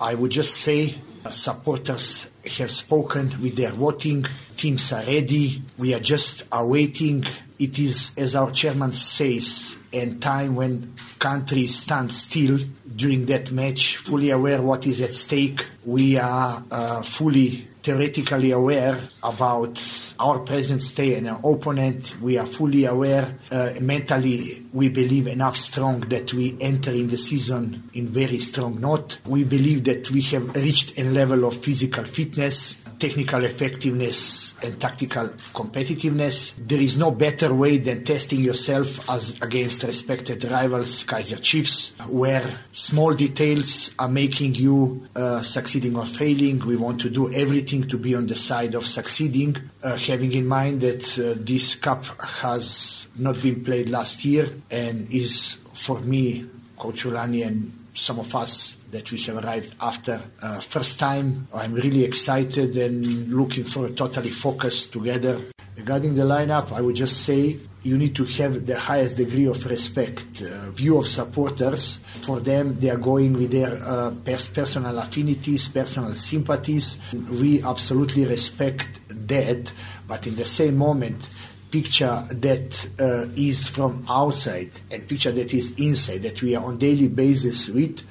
I would just say uh, supporters have spoken with their voting. Teams are ready. We are just awaiting. It is, as our chairman says, and time when countries stand still during that match, fully aware what is at stake. We are uh, fully theoretically aware about our present state and our opponent. We are fully aware, uh, mentally, we believe enough strong that we enter in the season in very strong note. We believe that we have reached a level of physical fitness technical effectiveness and tactical competitiveness. There is no better way than testing yourself as against respected rivals, Kaizer Chiefs, where small details are making you uh, succeeding or failing. We want to do everything to be on the side of succeeding, uh, having in mind that uh, this cup has not been played last year and is, for me, Coach Rhulani and some of us that we have arrived after uh, first time. I'm really excited and looking for a totally focused together. Regarding the lineup, I would just say you need to have the highest degree of respect, uh, view of supporters. For them, they are going with their uh, pers- personal affinities, personal sympathies. We absolutely respect that, but in the same moment, picture that uh, is from outside and picture that is inside, that we are on daily basis with,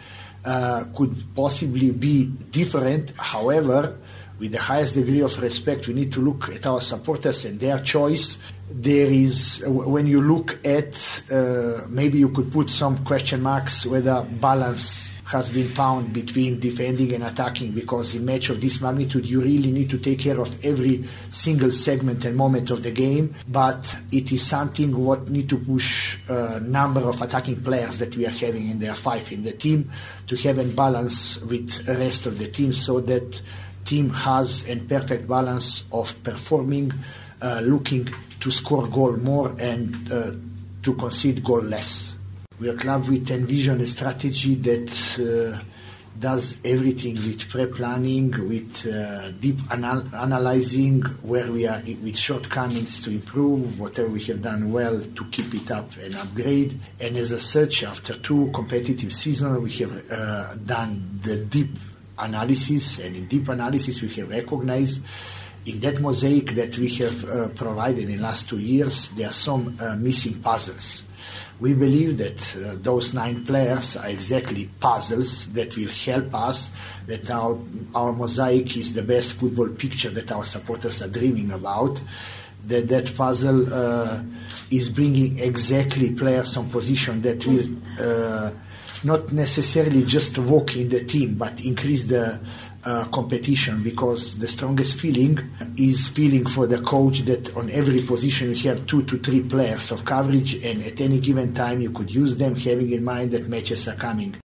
uh, could possibly be different. However, with the highest degree of respect, we need to look at our supporters and their choice. There is, when you look at, uh, maybe you could put some question marks whether balance has been found between defending and attacking because in match of this magnitude you really need to take care of every single segment and moment of the game. But it is something what need to push a number of attacking players that we are having in their five in the team to have a balance with the rest of the team so that team has a perfect balance of performing uh, looking to score goal more and uh, to concede goal less we are club with envision a strategy that uh, does everything with pre-planning, with uh, deep anal- analyzing where we are with shortcomings to improve, whatever we have done well to keep it up and upgrade. And as a such, after two competitive seasons, we have uh, done the deep analysis, and in deep analysis, we have recognized in that mosaic that we have uh, provided in the last two years, there are some uh, missing puzzles we believe that uh, those nine players are exactly puzzles that will help us, that our, our mosaic is the best football picture that our supporters are dreaming about, that that puzzle uh, is bringing exactly players on position that will uh, not necessarily just work in the team, but increase the uh, competition because the strongest feeling is feeling for the coach that on every position you have two to three players of coverage and at any given time you could use them having in mind that matches are coming.